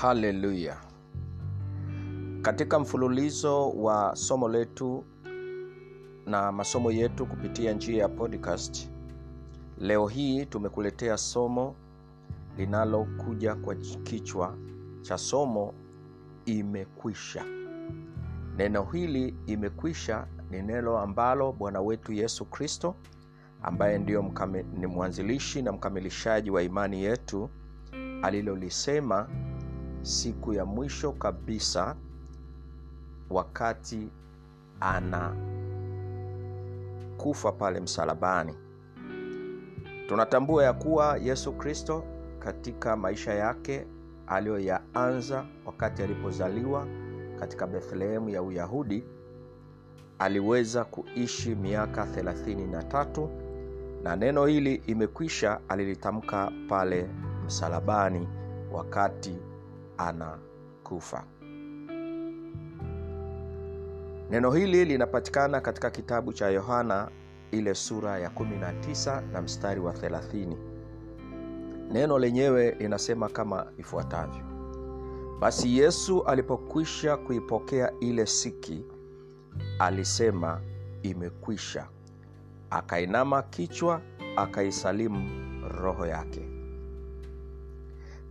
haleluya katika mfululizo wa somo letu na masomo yetu kupitia njia ya podcast leo hii tumekuletea somo linalokuja kwa kichwa cha somo imekwisha. Neno hili imekwisha ni neno ambalo bwana wetu yesu kristo ambaye ndiyo mkame, ni mwanzilishi na mkamilishaji wa imani yetu alilolisema siku ya mwisho kabisa wakati ana kufa pale msalabani. Tunatambua ya kuwa yesu kristo katika maisha yake aliyoyaanza wakati alipozaliwa katika bethlehemu ya uyahudi aliweza kuishi miaka 33 na neno hili imekwisha alilitamka pale msalabani wakati anakufa. Neno hili linapatikana katika kitabu cha yohana ile sura ya 19 na mstari wa 30 neno lenyewe linasema kama ifuatavyo. Basi yesu alipokwisha kuipokea ile siki alisema imekwisha. Akainama kichwa akaisalimu roho yake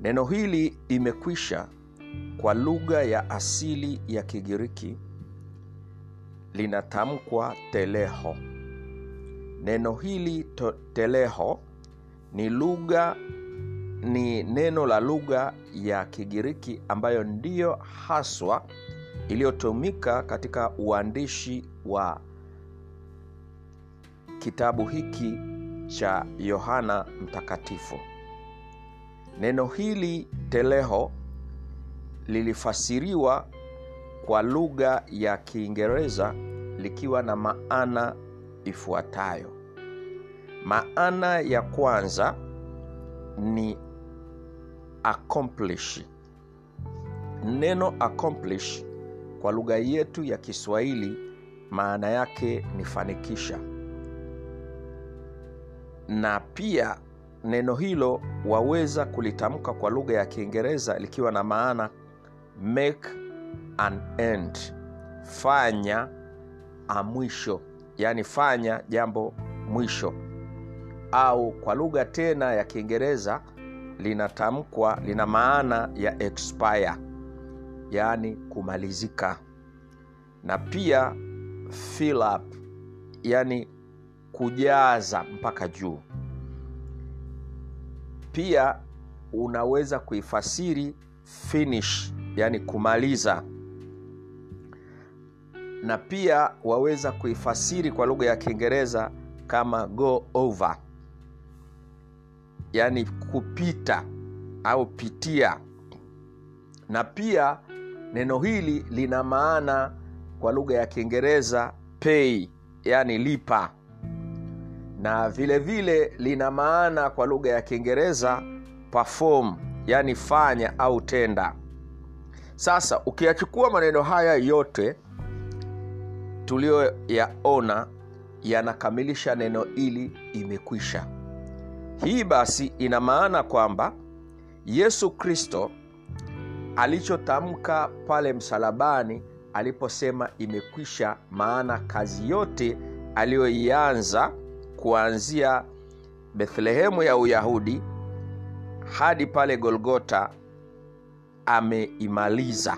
neno hili imekwisha kwa lugha ya asili ya kigiriki linatamkwa teleho. Neno hili to, teleho ni lugha ni neno la lugha ya kigiriki ambayo ndiyo haswa iliyotumika katika uandishi wa kitabu hiki cha yohana mtakatifu neno hili teleho lilifasiriwa kwa lugha ya kiingereza likiwa na maana ifuatayo. Maana ya kwanza ni accomplish. Neno accomplish kwa lugha yetu ya kiswahili maana yake ni fanikisha. Na pia neno hilo waweza kulitamka kwa lugha ya kiingereza likiwa na maana make an end fanya amwisho mwisho yaani fanya jambo mwisho. Au kwa lugha tena ya kiingereza linatamkwa lina maana ya expire yaani kumalizika. Na pia fill up yaani kujaza mpaka juu pia unaweza kuifasiri finish yani kumaliza. Na pia waweza kuifasiri kwa lugha ya kiingereza kama go over. Yani kupita au pitia. Na pia neno hili lina maana kwa lugha ya kiingereza pay yani lipa na vile vile lina maana kwa lugha ya kiingereza perform yani fanya au tenda. Sasa ukiyachukua maneno haya yote tuliyoyaona yanakamilisha neno hili imekwisha. Hii basi ina maana kwamba yesu kristo alichotamka pale msalabani aliposema imekwisha maana kazi yote aliyoianza kuanzia bethlehemu ya uyahudi hadi pale golgota ameimaliza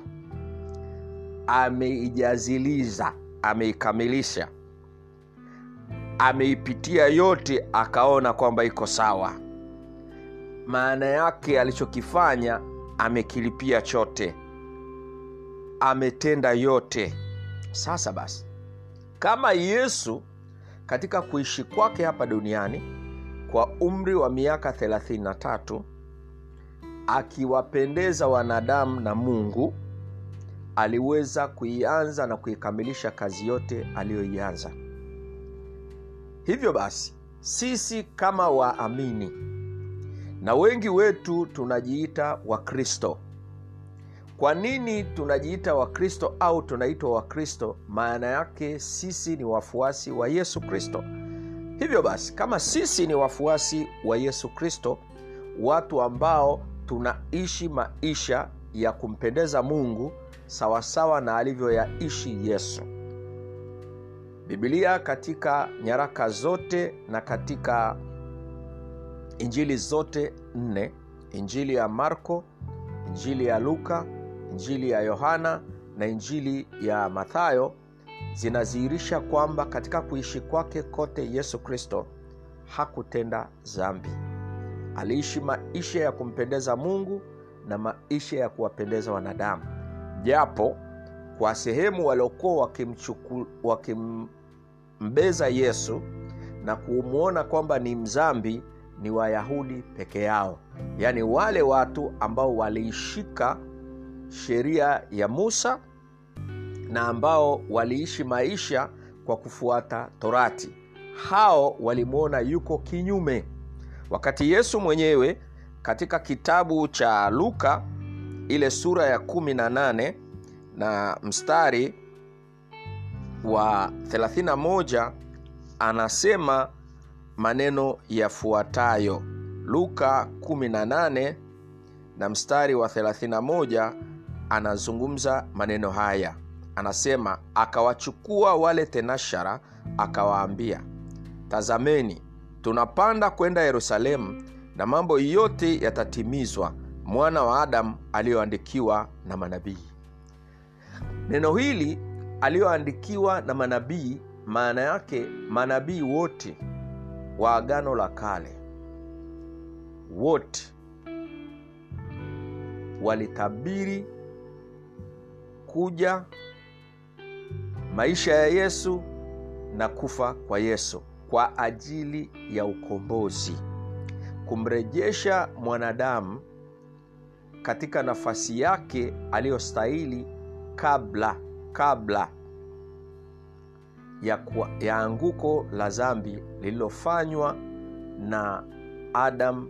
ameijaziliza ameikamilisha ameipitia yote akaona kwamba iko sawa. Maana yake alichokifanya amekilipia chote ametenda yote. Sasa basi kama yesu katika kuishi kwake hapa duniani kwa umri wa miaka 33 akiwapendeza wanadamu na mungu aliweza kuianza na kuikamilisha kazi yote aliyoianza. Hivyo basi sisi kama waamini na wengi wetu tunajiita wakristo kwa nini tunajiita wakristo au tunaitwa wakristo? Maana yake sisi ni wafuasi wa yesu kristo. Hivyo basi kama sisi ni wafuasi wa yesu kristo watu ambao tunaishi maisha ya kumpendeza mungu sawasawa na alivyoyaishi yesu. Bibilia katika nyaraka zote na katika injili zote nne injili ya marko injili ya luka injili ya yohana na injili ya mathayo zinazihirisha kwamba katika kuishi kwake kote yesu kristo hakutenda zambi aliishi maisha ya kumpendeza mungu na maisha ya kuwapendeza wanadamu. Japo kwa sehemu waliokuwa wakimbeza yesu na kumwona kwamba ni mzambi ni wayahudi peke yao. Yaani wale watu ambao waliishika sheria ya musa na ambao waliishi maisha kwa kufuata torati. Hao walimwona yuko kinyume. Wakati yesu mwenyewe katika kitabu cha luka ile sura ya 18 na mstari wa 31 anasema maneno yafuatayo. Luka 18 na mstari wa 31 anazungumza maneno haya. Anasema akawachukua wale tenashara akawaambia tazameni tunapanda kwenda yerusalemu na mambo yote yatatimizwa mwana wa adamu aliyoandikiwa na manabii neno hili aliyoandikiwa na manabii maana yake manabii wote wa agano la kale wote walitabiri kuja maisha ya yesu na kufa kwa yesu kwa ajili ya ukombozi. Kumrejesha mwanadamu katika nafasi yake aliyostahili kabla kabla ya, kwa, ya anguko la zambi lililofanywa na adam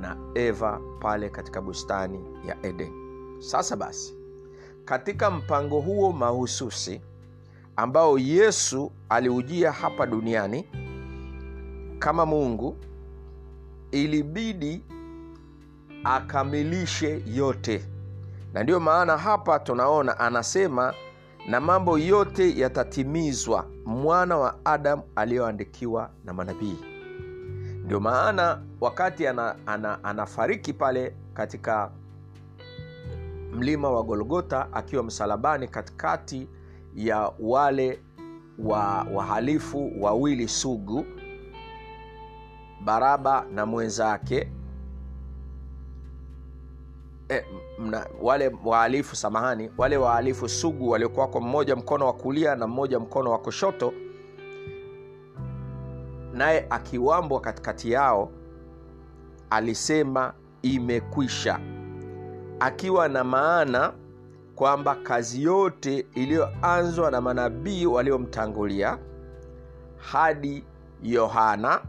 na eva pale katika bustani ya eden. Sasa basi katika mpango huo mahususi ambao yesu aliujia hapa duniani kama mungu ilibidi akamilishe yote. Na ndiyo maana hapa tunaona anasema na mambo yote yatatimizwa mwana wa adamu aliyoandikiwa na manabii. Ndio maana wakati ana, ana, anafariki pale katika mlima wa golgota akiwa msalabani katikati ya wale wa wahalifu wawili sugu baraba na mwenzake. E, mna, wale wahalifu samahani wale wahalifu sugu waliokuwako mmoja mkono wa kulia na mmoja mkono wa kushoto naye akiwambwa katikati yao alisema imekwisha akiwa na maana kwamba kazi yote iliyoanzwa na manabii waliomtangulia hadi yohana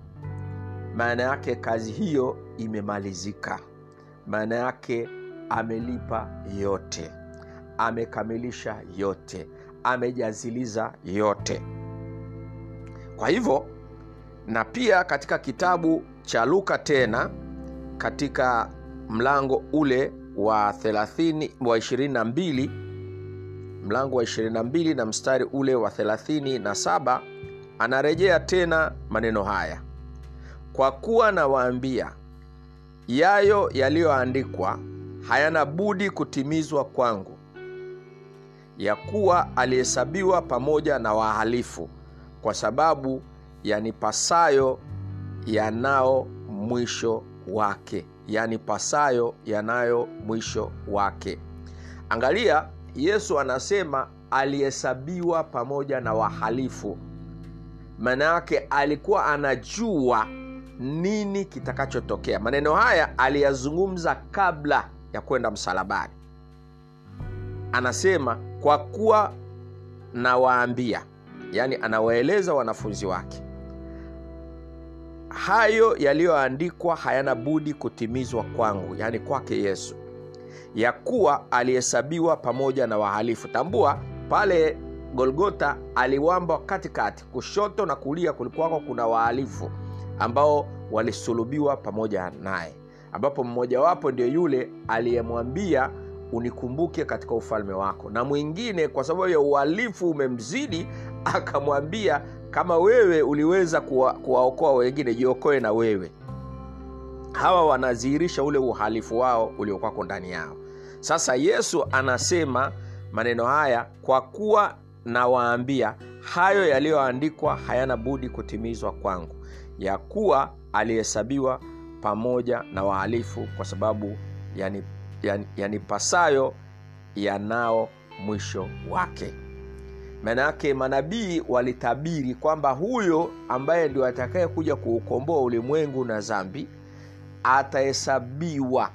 maana yake kazi hiyo imemalizika. Maana yake amelipa yote amekamilisha yote amejaziliza yote. Kwa hivyo na pia katika kitabu cha luka tena katika mlango ule wa 30 wa 22 mlango wa 22 na mstari ule wa 37 anarejea tena maneno haya. Kwa kuwa nawaambia yayo yaliyoandikwa hayana budi kutimizwa kwangu ya kuwa alihesabiwa pamoja na wahalifu kwa sababu yanipasayo yanao mwisho wake yanipasayo yanayo mwisho wake. Angalia yesu anasema alihesabiwa pamoja na wahalifu. Maana yake alikuwa anajua nini kitakachotokea. Maneno haya aliyazungumza kabla ya kwenda msalabani. Anasema kwa kuwa nawaambia yaani anawaeleza wanafunzi wake hayo yaliyoandikwa hayana budi kutimizwa kwangu yaani kwake yesu. Ya kuwa alihesabiwa pamoja na wahalifu. Tambua pale golgota aliwamba katikati kushoto na kulia kulikuwako kuna wahalifu ambao walisulubiwa pamoja naye ambapo mmojawapo ndio yule aliyemwambia unikumbuke katika ufalme wako. Na mwingine kwa sababu ya uhalifu umemzidi akamwambia kama wewe uliweza kuwa, kuwaokoa wengine jiokoe na wewe. Hawa wanadhihirisha ule uhalifu wao uliokwako ndani yao. Sasa yesu anasema maneno haya kwa kuwa nawaambia hayo yaliyoandikwa hayana budi kutimizwa kwangu ya kuwa alihesabiwa pamoja na wahalifu kwa sababu yani, yani, yanipasayo yanao mwisho wake maana yake manabii walitabiri kwamba huyo ambaye ndio atakayekuja kuukomboa ulimwengu na dhambi atahesabiwa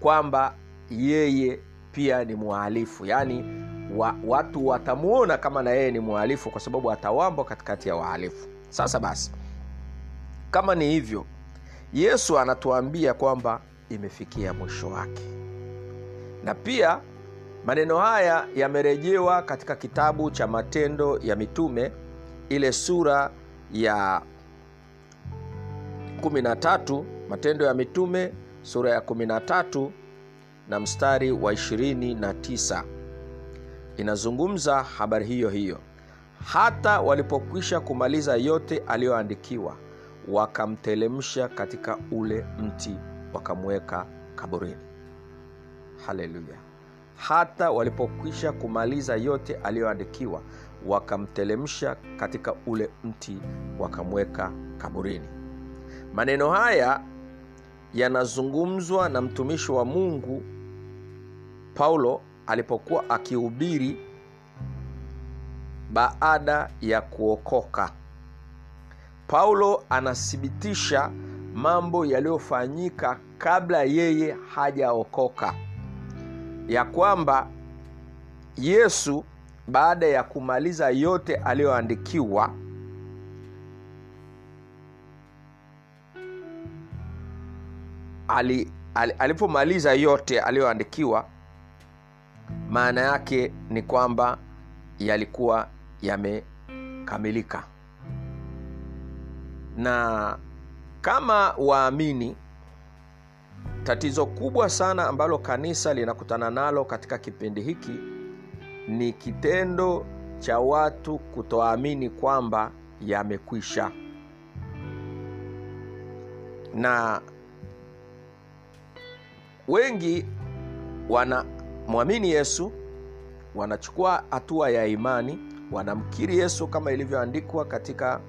kwamba yeye pia ni mhalifu yaani wa, watu watamwona kama na yeye ni mhalifu kwa sababu atawambwa katikati ya wahalifu. Sasa basi kama ni hivyo yesu anatuambia kwamba imefikia mwisho wake. Na pia maneno haya yamerejewa katika kitabu cha matendo ya mitume ile sura ya 13 matendo ya mitume sura ya 13 na mstari wa 29 inazungumza habari hiyo hiyo. Hata walipokwisha kumaliza yote aliyoandikiwa wakamtelemsha katika ule mti wakamweka kaburini. Haleluya hata walipokwisha kumaliza yote aliyoandikiwa wakamtelemsha katika ule mti wakamweka kaburini. Maneno haya yanazungumzwa na mtumishi wa mungu paulo alipokuwa akihubiri baada ya kuokoka. Paulo anathibitisha mambo yaliyofanyika kabla yeye hajaokoka ya kwamba yesu baada ya kumaliza yote aliyoandikiwa ali, ali, alipomaliza yote aliyoandikiwa maana yake ni kwamba yalikuwa yamekamilika. Na kama waamini tatizo kubwa sana ambalo kanisa linakutana nalo katika kipindi hiki ni kitendo cha watu kutoamini kwamba yamekwisha. Na wengi wanamwamini yesu wanachukua hatua ya imani wanamkiri yesu kama ilivyoandikwa katika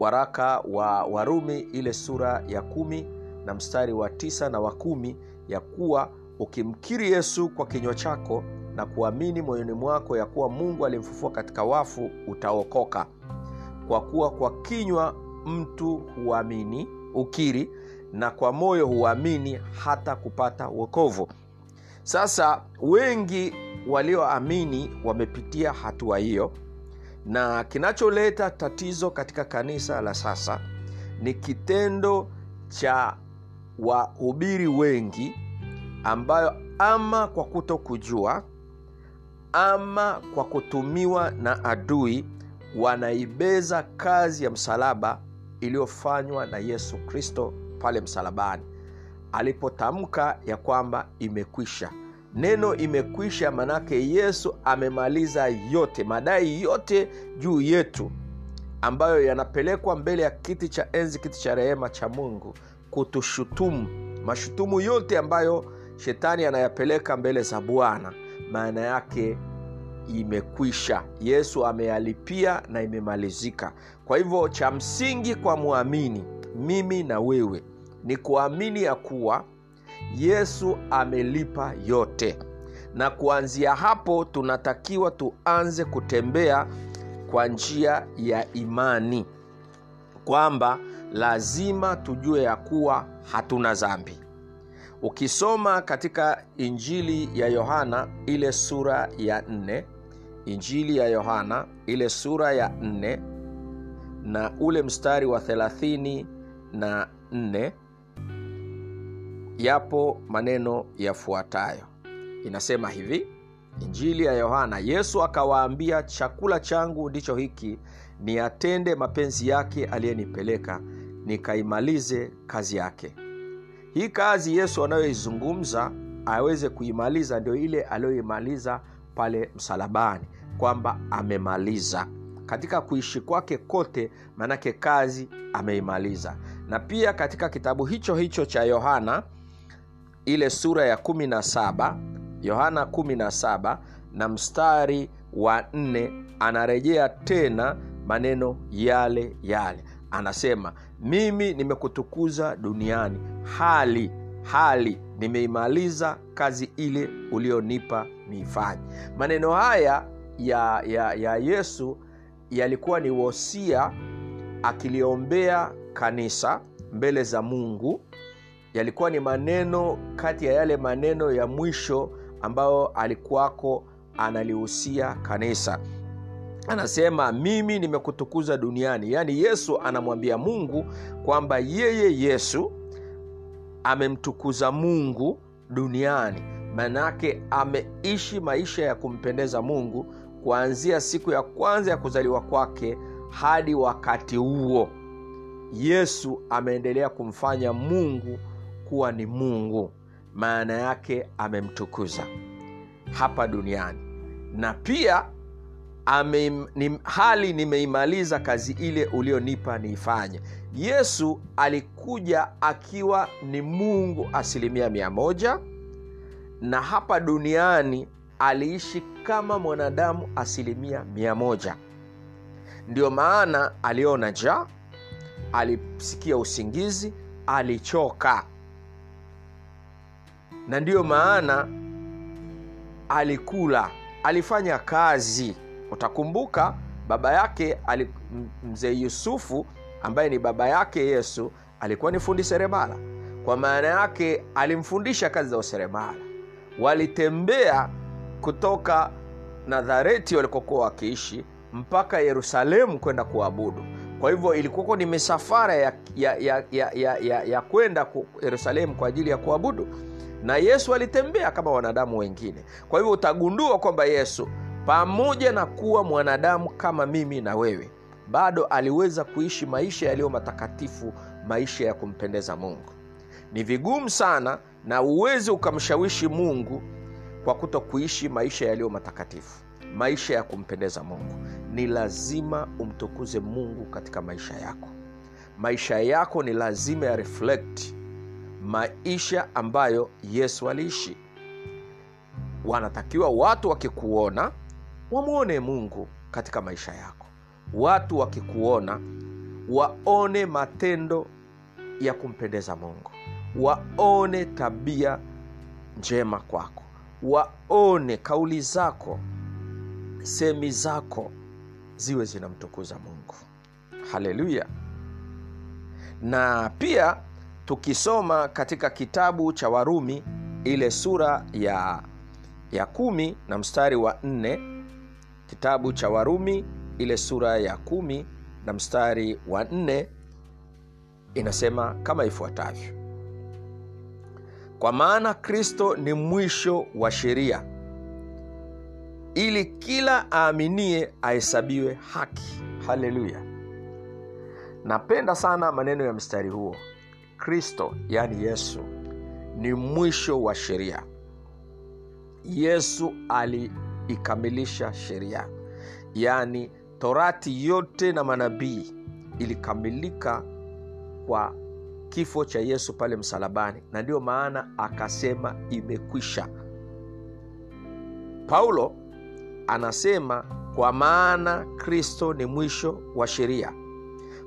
waraka wa warumi ile sura ya kumi na mstari wa tisa na wa kumi ya kuwa ukimkiri yesu kwa kinywa chako na kuamini moyoni mwako ya kuwa mungu alimfufua katika wafu utaokoka. Kwa kuwa kwa kinywa mtu huamini ukiri na kwa moyo huamini hata kupata uokovu sasa wengi walioamini wamepitia hatua hiyo na kinacholeta tatizo katika kanisa la sasa ni kitendo cha wahubiri wengi ambayo ama kwa kuto kujua ama kwa kutumiwa na adui wanaibeza kazi ya msalaba iliyofanywa na yesu kristo pale msalabani. Alipotamka ya kwamba imekwisha. Neno imekwisha manake yesu amemaliza yote madai yote juu yetu ambayo yanapelekwa mbele ya kiti cha enzi kiti cha rehema cha mungu kutushutumu. Mashutumu yote ambayo shetani anayapeleka mbele za bwana maana yake imekwisha. Yesu ameyalipia na imemalizika. Kwa hivyo cha msingi kwa mwamini mimi na wewe ni kuamini ya kuwa yesu amelipa yote. Na kuanzia hapo tunatakiwa tuanze kutembea kwa njia ya imani. Kwamba lazima tujue ya kuwa hatuna dhambi ukisoma katika injili ya yohana ile sura ya nne injili ya yohana ile sura ya nne na ule mstari wa thelathini na nne yapo maneno yafuatayo. Inasema hivi injili ya yohana yesu akawaambia chakula changu ndicho hiki niatende mapenzi yake aliyenipeleka nikaimalize kazi yake. Hii kazi yesu anayoizungumza aweze kuimaliza ndio ile aliyoimaliza pale msalabani kwamba amemaliza. Katika kuishi kwake kote maanake kazi ameimaliza. Na pia katika kitabu hicho hicho cha yohana ile sura ya 17 yohana 17 na mstari wa 4 anarejea tena maneno yale yale. Anasema mimi nimekutukuza duniani. Hali hali nimeimaliza kazi ile ulionipa niifanye. Maneno haya ya, ya, ya yesu yalikuwa ni wosia akiliombea kanisa mbele za mungu. Yalikuwa ni maneno kati ya yale maneno ya mwisho ambayo alikuwako analihusia kanisa anasema mimi nimekutukuza duniani. Yaani yesu anamwambia mungu kwamba yeye yesu amemtukuza mungu duniani. Maanayake ameishi maisha ya kumpendeza mungu kuanzia siku ya kwanza ya kuzaliwa kwake hadi wakati huo. Yesu ameendelea kumfanya mungu kuwa ni mungu. Maana yake amemtukuza hapa duniani. Na pia ame, ni, hali nimeimaliza kazi ile ulionipa niifanye. Yesu alikuja akiwa ni mungu asilimia mia moja na hapa duniani aliishi kama mwanadamu asilimia mia moja. Ndio maana aliona njaa alisikia usingizi alichoka. Na ndiyo maana alikula alifanya kazi utakumbuka baba yake mzee yusufu ambaye ni baba yake yesu alikuwa ni fundi seremala. Kwa maana yake alimfundisha kazi za useremala. Walitembea kutoka nadhareti walikokuwa wakiishi mpaka yerusalemu kwenda kuabudu. Kwa hivyo ilikuwako ni misafara ya, ya, ya, ya, ya, ya, ya kwenda yerusalemu kwa ajili ya kuabudu. Na yesu alitembea kama wanadamu wengine. Kwa hivyo utagundua kwamba yesu pamoja na kuwa mwanadamu kama mimi na wewe bado aliweza kuishi maisha yaliyo matakatifu maisha ya kumpendeza mungu. Ni vigumu sana na uwezi ukamshawishi mungu kwa kuto kuishi maisha yaliyo matakatifu maisha ya kumpendeza mungu. Ni lazima umtukuze mungu katika maisha yako. Maisha yako ni lazima ya reflect maisha ambayo yesu aliishi. Wanatakiwa watu wakikuona wamwone mungu katika maisha yako. Watu wakikuona waone matendo ya kumpendeza mungu. Waone tabia njema kwako. Waone kauli zako semi zako ziwe zinamtukuza mungu. Haleluya. Na pia tukisoma katika kitabu cha warumi ile sura ya ya kumi na mstari wa nne kitabu cha warumi ile sura ya kumi na mstari wa nne inasema kama ifuatavyo. Kwa maana kristo ni mwisho wa sheria ili kila aaminie ahesabiwe haki. Haleluya! Napenda sana maneno ya mstari huo. Kristo yaani yesu ni mwisho wa sheria. Yesu aliikamilisha sheria. Yaani torati yote na manabii ilikamilika kwa kifo cha yesu pale msalabani. Na ndiyo maana akasema imekwisha. Paulo anasema kwa maana kristo ni mwisho wa sheria.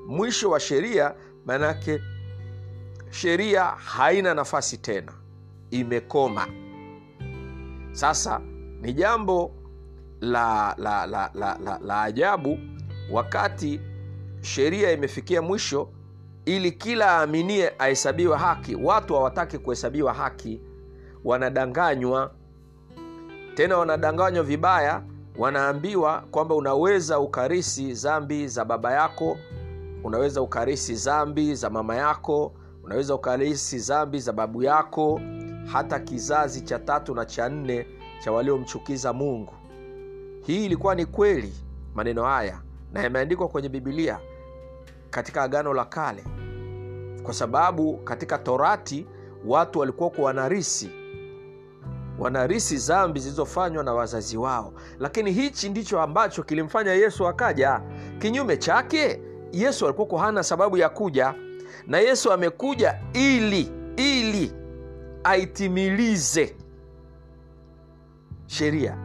Mwisho wa sheria maanake sheria haina nafasi tena. Imekoma. Sasa ni jambo la, la, la, la, la, la ajabu wakati sheria imefikia mwisho ili kila aaminie ahesabiwe haki. Watu hawataki kuhesabiwa haki wanadanganywa. Tena wanadanganywa vibaya wanaambiwa kwamba unaweza ukarisi zambi za baba yako unaweza ukarisi zambi za mama yako unaweza ukarisi zambi za babu yako hata kizazi cha tatu na cha nne cha waliomchukiza mungu. Hii ilikuwa ni kweli maneno haya na yameandikwa kwenye bibilia katika agano la kale. Kwa sababu katika torati watu walikuwako wanarisi. Wanarisi zambi zilizofanywa na wazazi wao. Lakini hichi ndicho ambacho kilimfanya yesu akaja. Kinyume chake yesu alikuwako hana sababu ya kuja. Na yesu amekuja ili ili aitimilize sheria.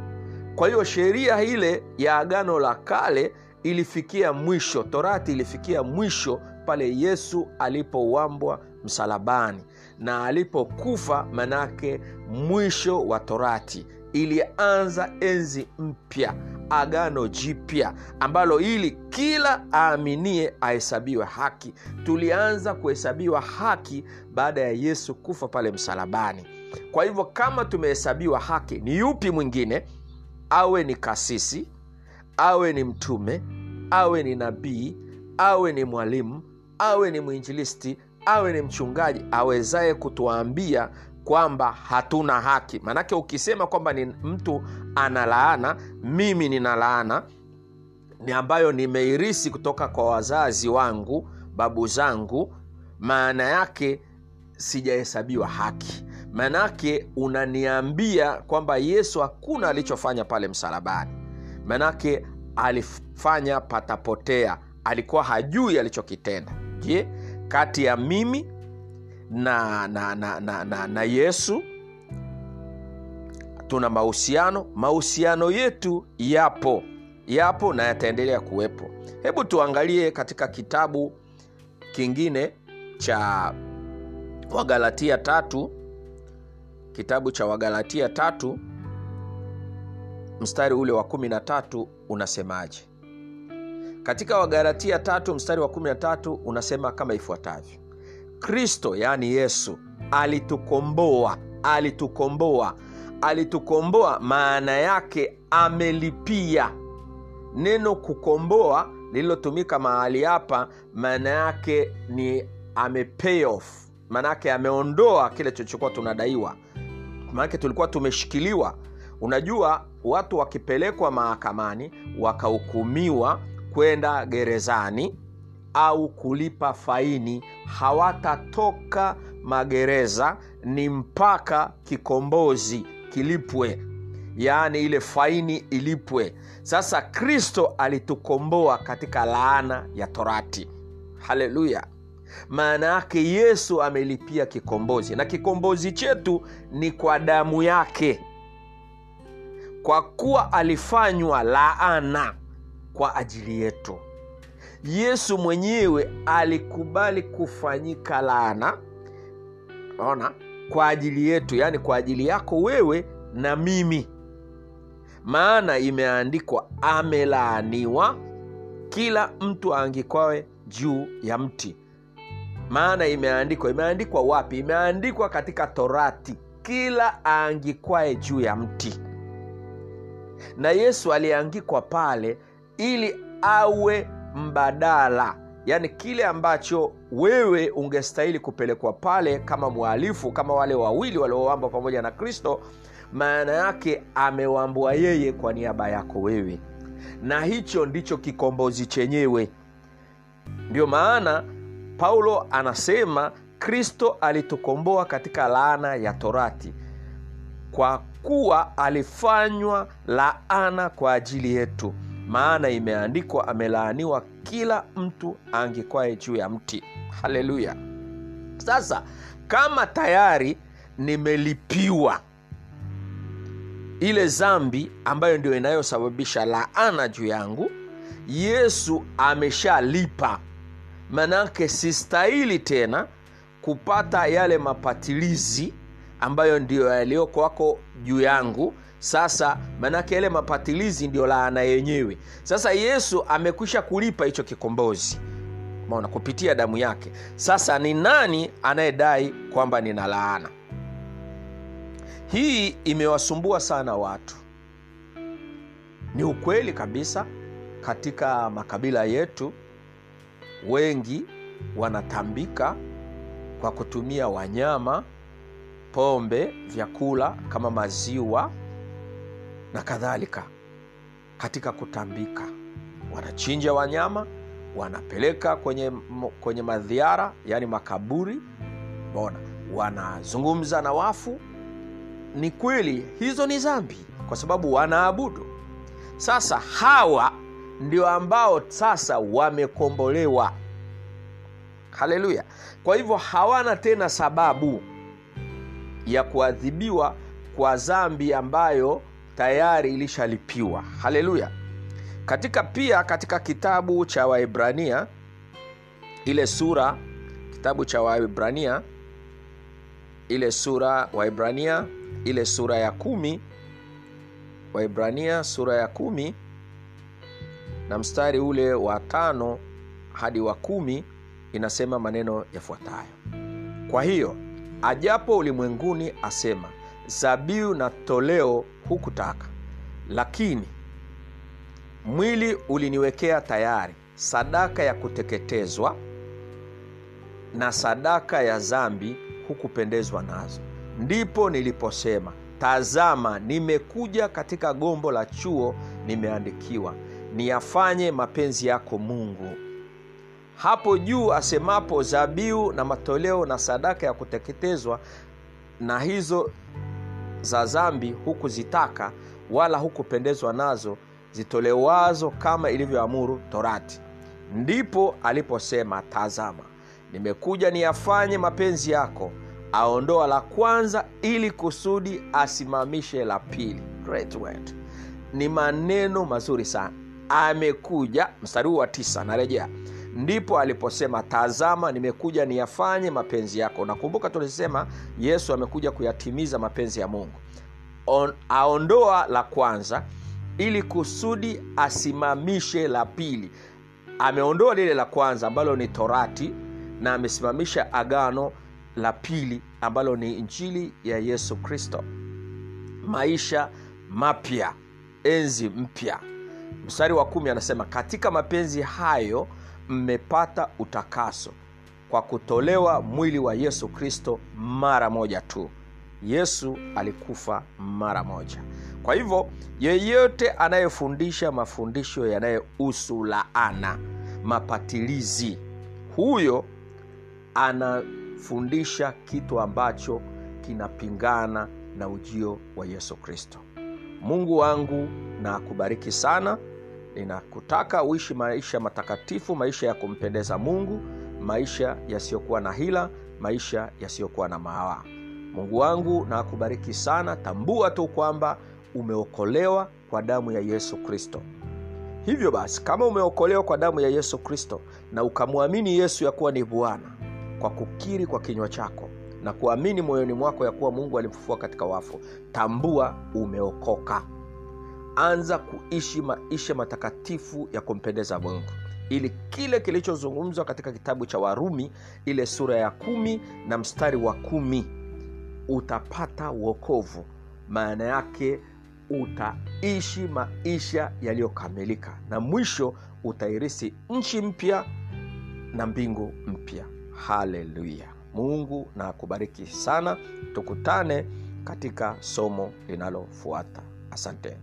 Kwa hiyo sheria ile ya agano la kale ilifikia mwisho torati ilifikia mwisho pale yesu alipouambwa msalabani. Na alipokufa manake mwisho wa torati ilianza enzi mpya agano jipya ambalo ili kila aaminie ahesabiwe haki. Tulianza kuhesabiwa haki baada ya yesu kufa pale msalabani kwa hivyo kama tumehesabiwa haki ni yupi mwingine? Awe ni kasisi awe ni mtume awe ni nabii awe ni mwalimu awe ni mwinjilisti awe ni mchungaji awezaye kutuambia kwamba hatuna haki. Maanake ukisema kwamba ni mtu ana laana mimi nina laana ni ambayo nimeirisi kutoka kwa wazazi wangu babu zangu maana yake sijahesabiwa haki maanake unaniambia kwamba yesu hakuna alichofanya pale msalabani. Manake alifanya patapotea. Alikuwa hajui alichokitenda. Je kati ya mimi na na, na, na, na, na yesu tuna mahusiano? Mahusiano yetu yapo. Yapo na yataendelea kuwepo. Hebu tuangalie katika kitabu kingine cha wagalatia tatu kitabu cha wagalatia tatu mstari ule wa kumi na tatu unasemaje? Katika wagalatia tatu mstari wa kumi na tatu unasema kama ifuatavyo. Kristo yaani yesu alitukomboa alitukomboa alitukomboa maana yake amelipia. Neno kukomboa lililotumika mahali hapa maana yake ni ame off maana yake ameondoa kile chochokuwa tunadaiwa maanake tulikuwa tumeshikiliwa. Unajua watu wakipelekwa mahakamani wakahukumiwa kwenda gerezani au kulipa faini hawatatoka magereza ni mpaka kikombozi kilipwe. Yaani ile faini ilipwe. Sasa kristo alitukomboa katika laana ya torati. Haleluya maana yake yesu amelipia kikombozi. Na kikombozi chetu ni kwa damu yake. Kwa kuwa alifanywa laana kwa ajili yetu. Yesu mwenyewe alikubali kufanyika laana. Ona kwa ajili yetu yaani kwa ajili yako wewe na mimi. Maana imeandikwa amelaaniwa kila mtu aangikwawe juu ya mti maana imeandikwa imeandikwa wapi? Imeandikwa katika torati kila aangikwae juu ya mti. Na yesu aliangikwa pale ili awe mbadala yaani kile ambacho wewe ungestahili kupelekwa pale kama mhalifu kama wale wawili waliowambwa pamoja na kristo maana yake amewambwa yeye kwa niaba yako wewe. Na hicho ndicho kikombozi chenyewe. Ndio maana paulo anasema kristo alitukomboa katika laana ya torati kwa kuwa alifanywa laana kwa ajili yetu. Maana imeandikwa amelaaniwa kila mtu angekwaye juu ya mti. Haleluya. Sasa kama tayari nimelipiwa ile zambi ambayo ndio inayosababisha laana juu yangu yesu ameshalipa manake sistahili tena kupata yale mapatilizi ambayo ndiyo yaliyokwako juu yangu. Sasa manake yale mapatilizi ndio laana yenyewe. Sasa yesu amekwisha kulipa hicho kikombozi. Maona kupitia damu yake. Sasa ni nani anayedai kwamba nina laana? Hii imewasumbua sana watu. Ni ukweli kabisa katika makabila yetu wengi wanatambika kwa kutumia wanyama pombe vyakula kama maziwa na kadhalika. Katika kutambika wanachinja wanyama wanapeleka kwenye, kwenye madhiara yaani makaburi. Bona wanazungumza na wafu. Ni kweli hizo ni dhambi kwa sababu wanaabudu. Sasa hawa ndio ambao sasa wamekombolewa. Haleluya. Kwa hivyo hawana tena sababu ya kuadhibiwa kwa dhambi ambayo tayari ilishalipiwa. Haleluya. Katika pia katika kitabu cha waibrania ile sura kitabu cha waibrania ile sura waibrania ile sura ya kumi waibrania sura ya kumi na mstari ule wa tano hadi wa kumi inasema maneno yafuatayo. Kwa hiyo ajapo ulimwenguni asema zabiu na toleo hukutaka lakini mwili uliniwekea tayari sadaka ya kuteketezwa na sadaka ya zambi hukupendezwa nazo. Ndipo niliposema tazama nimekuja katika gombo la chuo nimeandikiwa niyafanye mapenzi yako mungu. Hapo juu asemapo zabiu na matoleo na sadaka ya kuteketezwa na hizo za zambi hukuzitaka wala hukupendezwa nazo zitolewazo kama ilivyoamuru torati. Ndipo aliposema tazama nimekuja niyafanye mapenzi yako aondoa la kwanza ili kusudi asimamishe la pili. Great word. ni maneno mazuri sana amekuja mstari huu wa tisa narejea. Ndipo aliposema tazama nimekuja niyafanye mapenzi yako. Nakumbuka tulisema yesu amekuja kuyatimiza mapenzi ya mungu. On, aondoa la kwanza ili kusudi asimamishe la pili. Ameondoa lile la kwanza ambalo ni torati na amesimamisha agano la pili ambalo ni injili ya yesu kristo. Maisha mapya enzi mpya mstari wa kumi anasema katika mapenzi hayo mmepata utakaso kwa kutolewa mwili wa yesu kristo mara moja tu. Yesu alikufa mara moja. Kwa hivyo yeyote anayefundisha mafundisho yanayohusu laana mapatilizi huyo anafundisha kitu ambacho kinapingana na ujio wa yesu kristo mungu wangu na akubariki sana. Ninakutaka uishi maisha matakatifu maisha ya kumpendeza mungu maisha yasiyokuwa na hila maisha yasiyokuwa na mawaa mungu wangu na akubariki sana. Tambua tu kwamba umeokolewa kwa damu ya yesu kristo. Hivyo basi kama umeokolewa kwa damu ya yesu kristo na ukamwamini yesu ya kuwa ni bwana kwa kukiri kwa kinywa chako na kuamini moyoni mwako ya kuwa mungu alimfufua katika wafu. Tambua umeokoka. Anza kuishi maisha matakatifu ya kumpendeza mungu. Ili kile kilichozungumzwa katika kitabu cha warumi ile sura ya kumi na mstari wa kumi utapata uokovu maana yake utaishi maisha yaliyokamilika na mwisho utairisi nchi mpya na mbingu mpya. Haleluya mungu na akubariki sana. Tukutane katika somo linalofuata. Asanteni